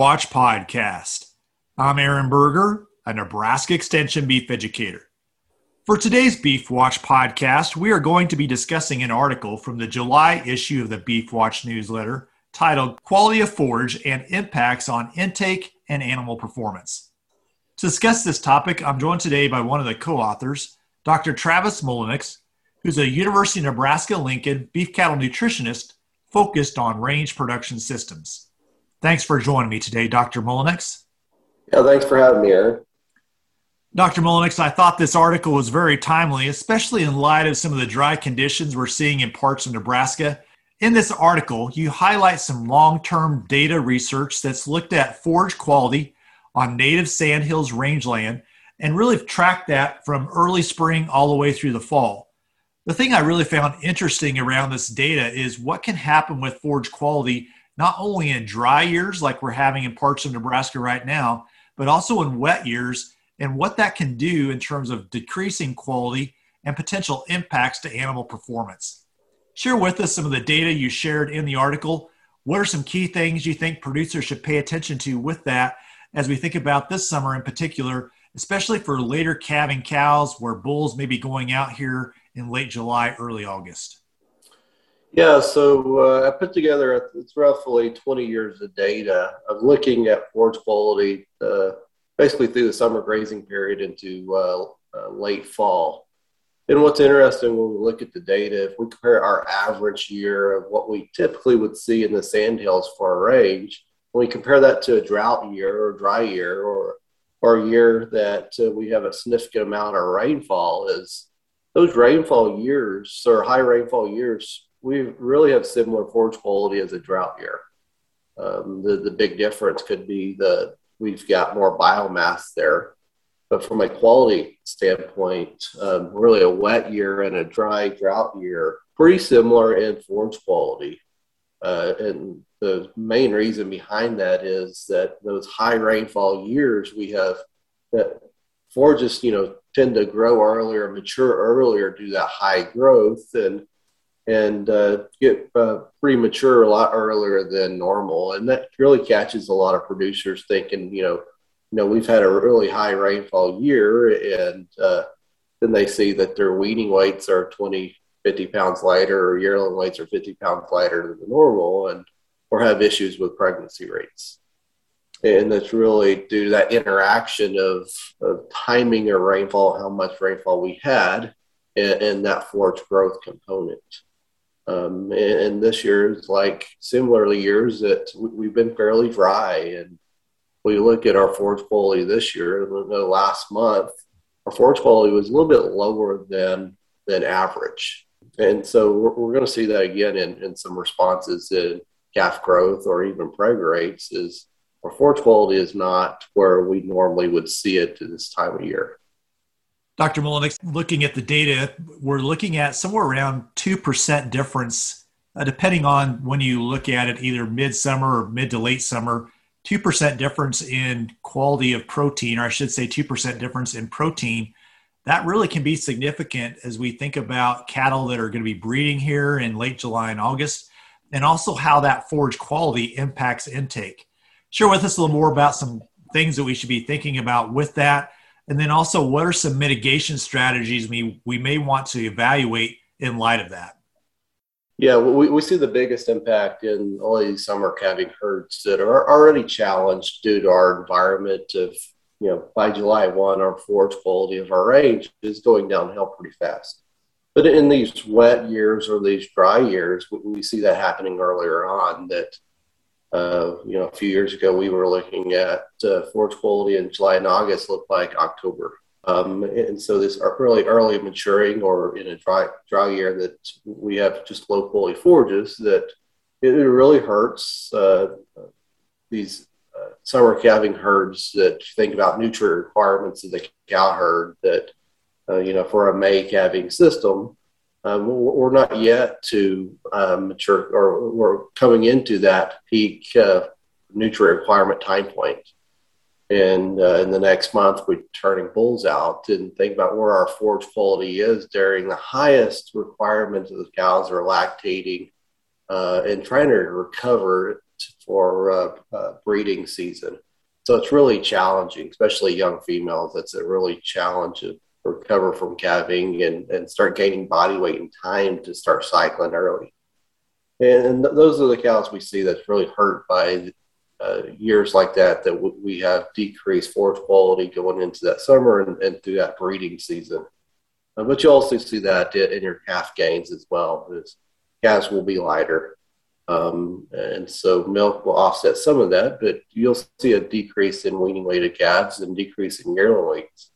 Watch podcast. I'm Aaron Berger, a Nebraska Extension beef educator. For today's Beef Watch podcast, we are going to be discussing an article from the July issue of the Beef Watch newsletter titled Quality of Forage and Impacts on Intake and Animal Performance. To discuss this topic, I'm joined today by one of the co authors, Dr. Travis Mulliniks, who's a University of Nebraska Lincoln beef cattle nutritionist focused on range production systems. Thanks for joining me today, Dr. Mulliniks. Yeah, thanks for having me, Aaron. Dr. Mulliniks, I thought this article was very timely, especially in light of some of the dry conditions we're seeing in parts of Nebraska. In this article, you highlight some long term data research that's looked at forage quality on native sandhills rangeland and really tracked that from early spring all the way through the fall. The thing I really found interesting around this data is what can happen with forage quality not only in dry years like we're having in parts of Nebraska right now, but also in wet years and what that can do in terms of decreasing quality and potential impacts to animal performance. Share with us some of the data you shared in the article. What are some key things you think producers should pay attention to with that as we think about this summer in particular, especially for later calving cows where bulls may be going out here in late July, early August? Yeah, so uh, I put together it's roughly 20 years of data of looking at forage quality uh, basically through the summer grazing period into uh, uh, late fall. And what's interesting when we look at the data, if we compare our average year of what we typically would see in the sandhills for a range, when we compare that to a drought year or dry year or or a year that uh, we have a significant amount of rainfall, is those rainfall years or high rainfall years we really have similar forage quality as a drought year. Um, the, the big difference could be that we've got more biomass there. But from a quality standpoint, um, really a wet year and a dry drought year, pretty similar in forage quality. Uh, and the main reason behind that is that those high rainfall years we have that forages, you know, tend to grow earlier, mature earlier, do that high growth, and and uh, get uh, pretty mature a lot earlier than normal. And that really catches a lot of producers thinking, you know, you know, we've had a really high rainfall year, and uh, then they see that their weaning weights are 20, 50 pounds lighter, or yearling weights are 50 pounds lighter than normal, and or have issues with pregnancy rates. And that's really due to that interaction of, of timing of rainfall, how much rainfall we had, and, and that forage growth component. Um, and, this year is like similarly years that we've been fairly dry. And we look at our forage quality this year, the last month, our forage quality was a little bit lower than than average. And so we're, we're going to see that again in, in some responses in calf growth or even preg rates is our forage quality is not where we normally would see it at this time of year. Dr. Mulliniks, looking at the data, we're looking at somewhere around 2% difference, uh, depending on when you look at it, either midsummer or mid to late summer, 2% difference in quality of protein, or I should say 2% difference in protein. That really can be significant as we think about cattle that are going to be breeding here in late July and August, and also how that forage quality impacts intake. Share with us a little more about some things that we should be thinking about with that and then also, what are some mitigation strategies we, we may want to evaluate in light of that? Yeah, we, we see the biggest impact in all these summer calving herds that are already challenged due to our environment of, you know, by July 1, our forage quality of our range is going downhill pretty fast. But in these wet years or these dry years, we see that happening earlier on that uh, you know, a few years ago, we were looking at uh, forage quality in July and August looked like October. Um, and so this really early maturing or in a dry, dry year that we have just low quality forages that it, really hurts uh, these uh, summer calving herds that think about nutrient requirements of the cow herd that, uh, you know, for a May calving system, um, we're not yet to um, mature or we're coming into that peak uh, nutrient requirement time point. And uh, in the next month, we're turning bulls out and think about where our forage quality is during the highest requirements of the cows are lactating uh, and trying to recover for uh, uh, breeding season. So it's really challenging, especially young females. It's a really challenge to recover from calving and, and start gaining body weight and time to start cycling early. And those are the cows we see that's really hurt by uh, years like that, that w- we have decreased forage quality going into that summer and, and through that breeding season. Uh, but you also see that in your calf gains as well. Is calves will be lighter. Um, and so milk will offset some of that, but you'll see a decrease in weaning weighted calves and decrease in yearling weights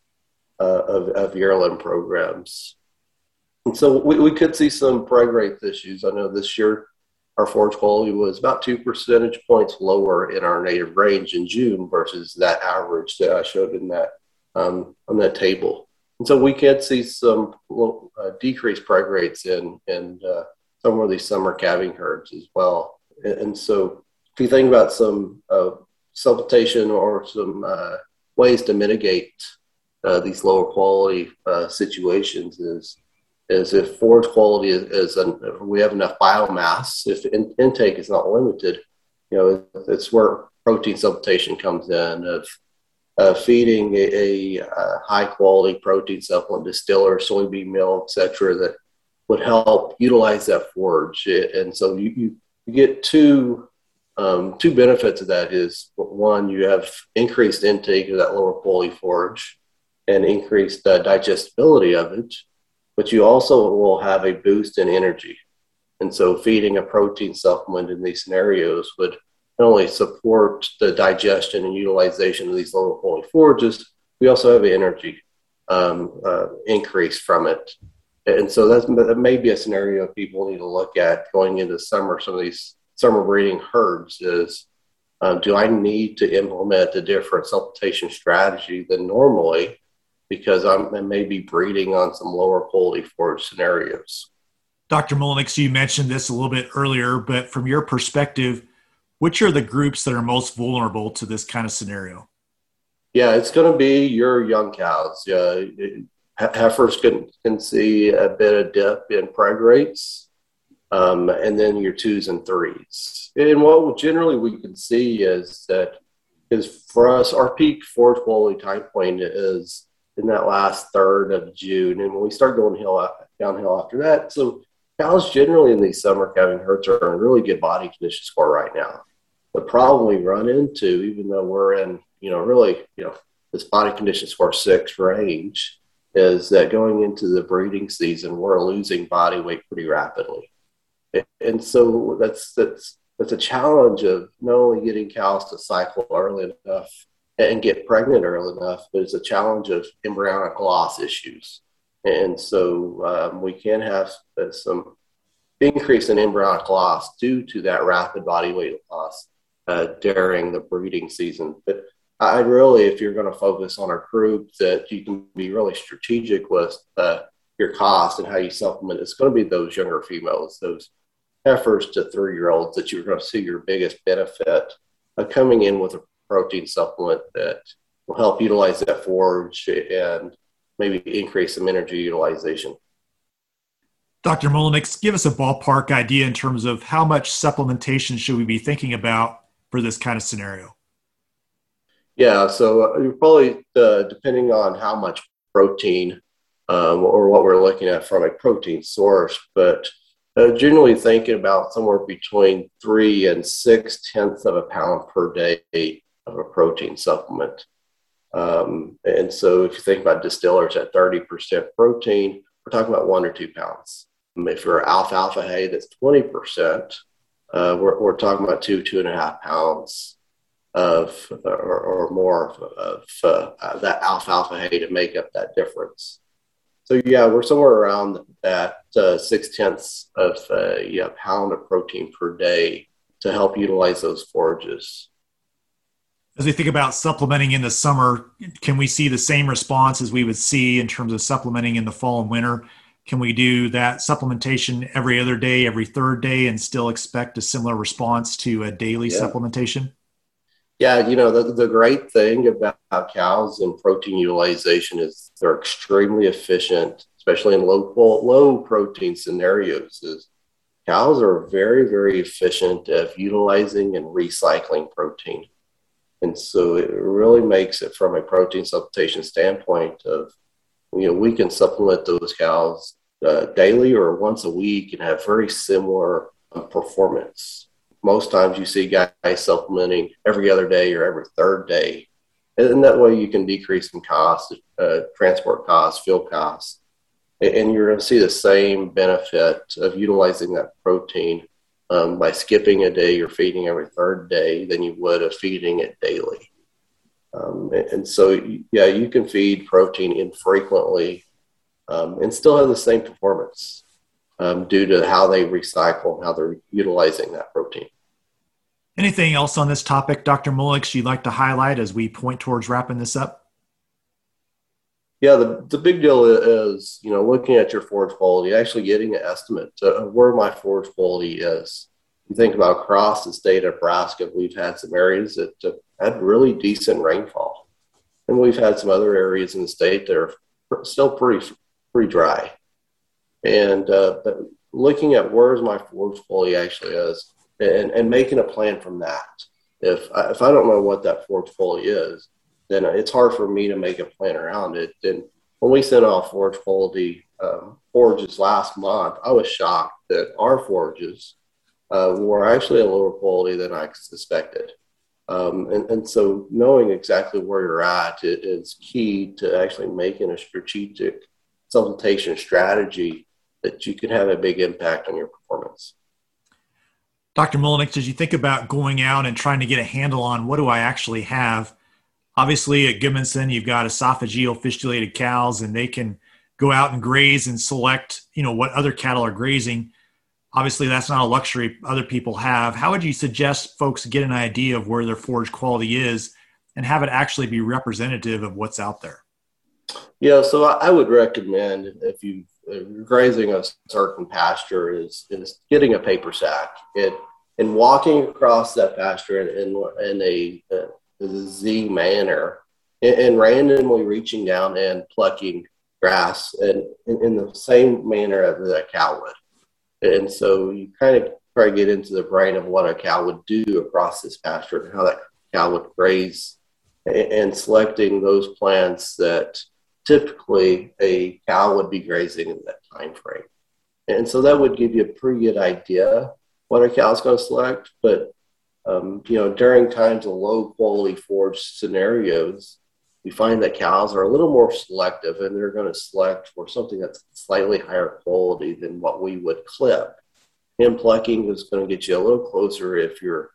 uh, of, of yearling programs. And so we, we could see some preg rate issues. I know this year our forage quality was about two percentage points lower in our native range in June versus that average that I showed in that um, on that table. And so we can see some uh, decreased preg rates in in uh, some of these summer calving herds as well. And, and so if you think about some uh, supplementation or some uh, ways to mitigate uh, these lower quality uh, situations is is if forage quality is, is an, we have enough biomass, if in, intake is not limited, you know, it's where protein supplementation comes in of uh, feeding a, a, high quality protein supplement, distiller, soybean meal, etc., that would help utilize that forage. And so you, you, you get two um, two benefits of that is one, you have increased intake of that lower quality forage and increase the digestibility of it but you also will have a boost in energy. And so, feeding a protein supplement in these scenarios would not only support the digestion and utilization of these lower quality forages, we also have an energy um, uh, increase from it. And so, that's, that may be a scenario people need to look at going into summer. Some of these summer breeding herds is um, do I need to implement a different supplementation strategy than normally because I'm, I may be breeding on some lower quality forage scenarios. Dr. Mulliniks, you mentioned this a little bit earlier, but from your perspective, which are the groups that are most vulnerable to this kind of scenario? Yeah, it's going to be your young cows. Yeah, heifers can, can see a bit of dip in preg rates, um, and then your twos and threes. And what generally we can see is that is for us, our peak forage quality time point is in that last third of June. And when we start going hill, uh, downhill after that, so cows generally in the summer calving herds are in really good body condition score right now. The problem we run into, even though we're in, you know, really, you know, this body condition score six range, is that going into the breeding season, we're losing body weight pretty rapidly. And so that's that's that's a challenge of not only getting cows to cycle early enough and get pregnant early enough, it's a challenge of embryonic loss issues. And so um, we can have uh, some increase in embryonic loss due to that rapid body weight loss uh, during the breeding season. But I really, if you're going to focus on a group that you can be really strategic with uh, your cost and how you supplement, it's going to be those younger females, those heifers to three year olds that you're going to see your biggest benefit of coming in with a protein supplement that will help utilize that forage and maybe increase some energy utilization. Dr. Mulliniks, give us a ballpark idea in terms of how much supplementation should we be thinking about for this kind of scenario? Yeah, so uh, probably uh, depending on how much protein um, or what we're looking at from a protein source, but uh, generally thinking about somewhere between three and six tenths of a pound per day of a protein supplement. Um, and so if you think about distillers at 30% protein, we're talking about one or two pounds. If you're alfalfa hay that's 20%, uh, we're, we're talking about two, two and a half pounds of or, or more of, of uh, that alfalfa hay to make up that difference. So yeah, we're somewhere around that uh, six tenths of a yeah, pound of protein per day to help utilize those forages. As we think about supplementing in the summer, can we see the same response as we would see in terms of supplementing in the fall and winter? Can we do that supplementation every other day, every third day, and still expect a similar response to a daily yeah. supplementation? Yeah, you know, the, the great thing about cows and protein utilization is they're extremely efficient, especially in low low protein scenarios. Is cows are very, very efficient at utilizing and recycling protein. And so it really makes it from a protein supplementation standpoint of, you know, we can supplement those cows uh, daily or once a week and have very similar uh, performance. Most times you see guys supplementing every other day or every third day. And that way you can decrease some costs, uh, transport costs, fuel costs, and you're going to see the same benefit of utilizing that protein um, by skipping a day or feeding every third day than you would of feeding it daily. Um, and, and, so, yeah, you can feed protein infrequently um, and still have the same performance um, due to how they recycle, and how they're utilizing that protein. Anything else on this topic, Dr. Mulliniks, you'd like to highlight as we point towards wrapping this up? Yeah, the, the big deal is, you know, looking at your forage quality, actually getting an estimate of where my forage quality is. You think about across the state of Nebraska, we've had some areas that have had really decent rainfall. And we've had some other areas in the state that are still pretty, pretty dry. And uh, but looking at where's my forage quality actually is and, and making a plan from that. If I, if I don't know what that forage quality is, then it's hard for me to make a plan around it. And when we sent off forage quality um, forages last month, I was shocked that our forages uh, were actually a lower quality than I suspected. Um, and, and so knowing exactly where you're at is key to actually making a strategic supplementation strategy that you can have a big impact on your performance. Dr. Mulliniks, as you think about going out and trying to get a handle on what do I actually have, obviously at Gudmundsen, you've got esophageal fistulated cows and they can go out and graze and select, you know, what other cattle are grazing. Obviously, that's not a luxury other people have. How would you suggest folks get an idea of where their forage quality is and have it actually be representative of what's out there? Yeah, so I would recommend if you are grazing a certain pasture is is getting a paper sack it and walking across that pasture in in, in a, uh, Z manner and, and, randomly reaching down and plucking grass and in, in, the same manner as a cow would. And so you kind of try to get into the brain of what a cow would do across this pasture and how that cow would graze and, and selecting those plants that typically a cow would be grazing in that time frame. And so that would give you a pretty good idea what a cow is going to select. But um, you know, during times of low quality forage scenarios, we find that cows are a little more selective and they're going to select for something that's slightly higher quality than what we would clip. And plucking is going to get you a little closer if you're,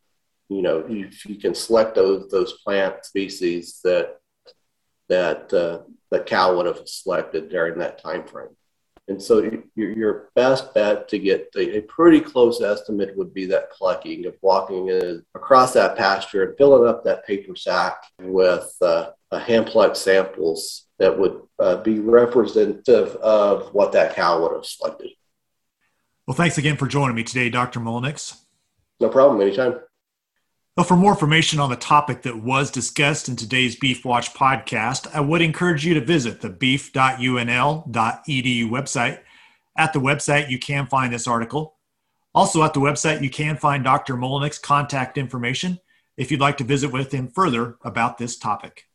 you know, if you can select those those plant species that that uh, that cow would have selected during that time frame. And so your, your best bet to get a, pretty close estimate would be that plucking of walking in, across that pasture and filling up that paper sack with uh, hand plucked samples that would uh, be representative of what that cow would have selected. Well, thanks again for joining me today, Dr. Mulliniks. No problem, anytime. Well, for more information on the topic that was discussed in today's Beef Watch podcast, I would encourage you to visit the beef.unl.edu website. At the website, you can find this article. Also, at the website, you can find Dr. Mulliniks's contact information if you'd like to visit with him further about this topic.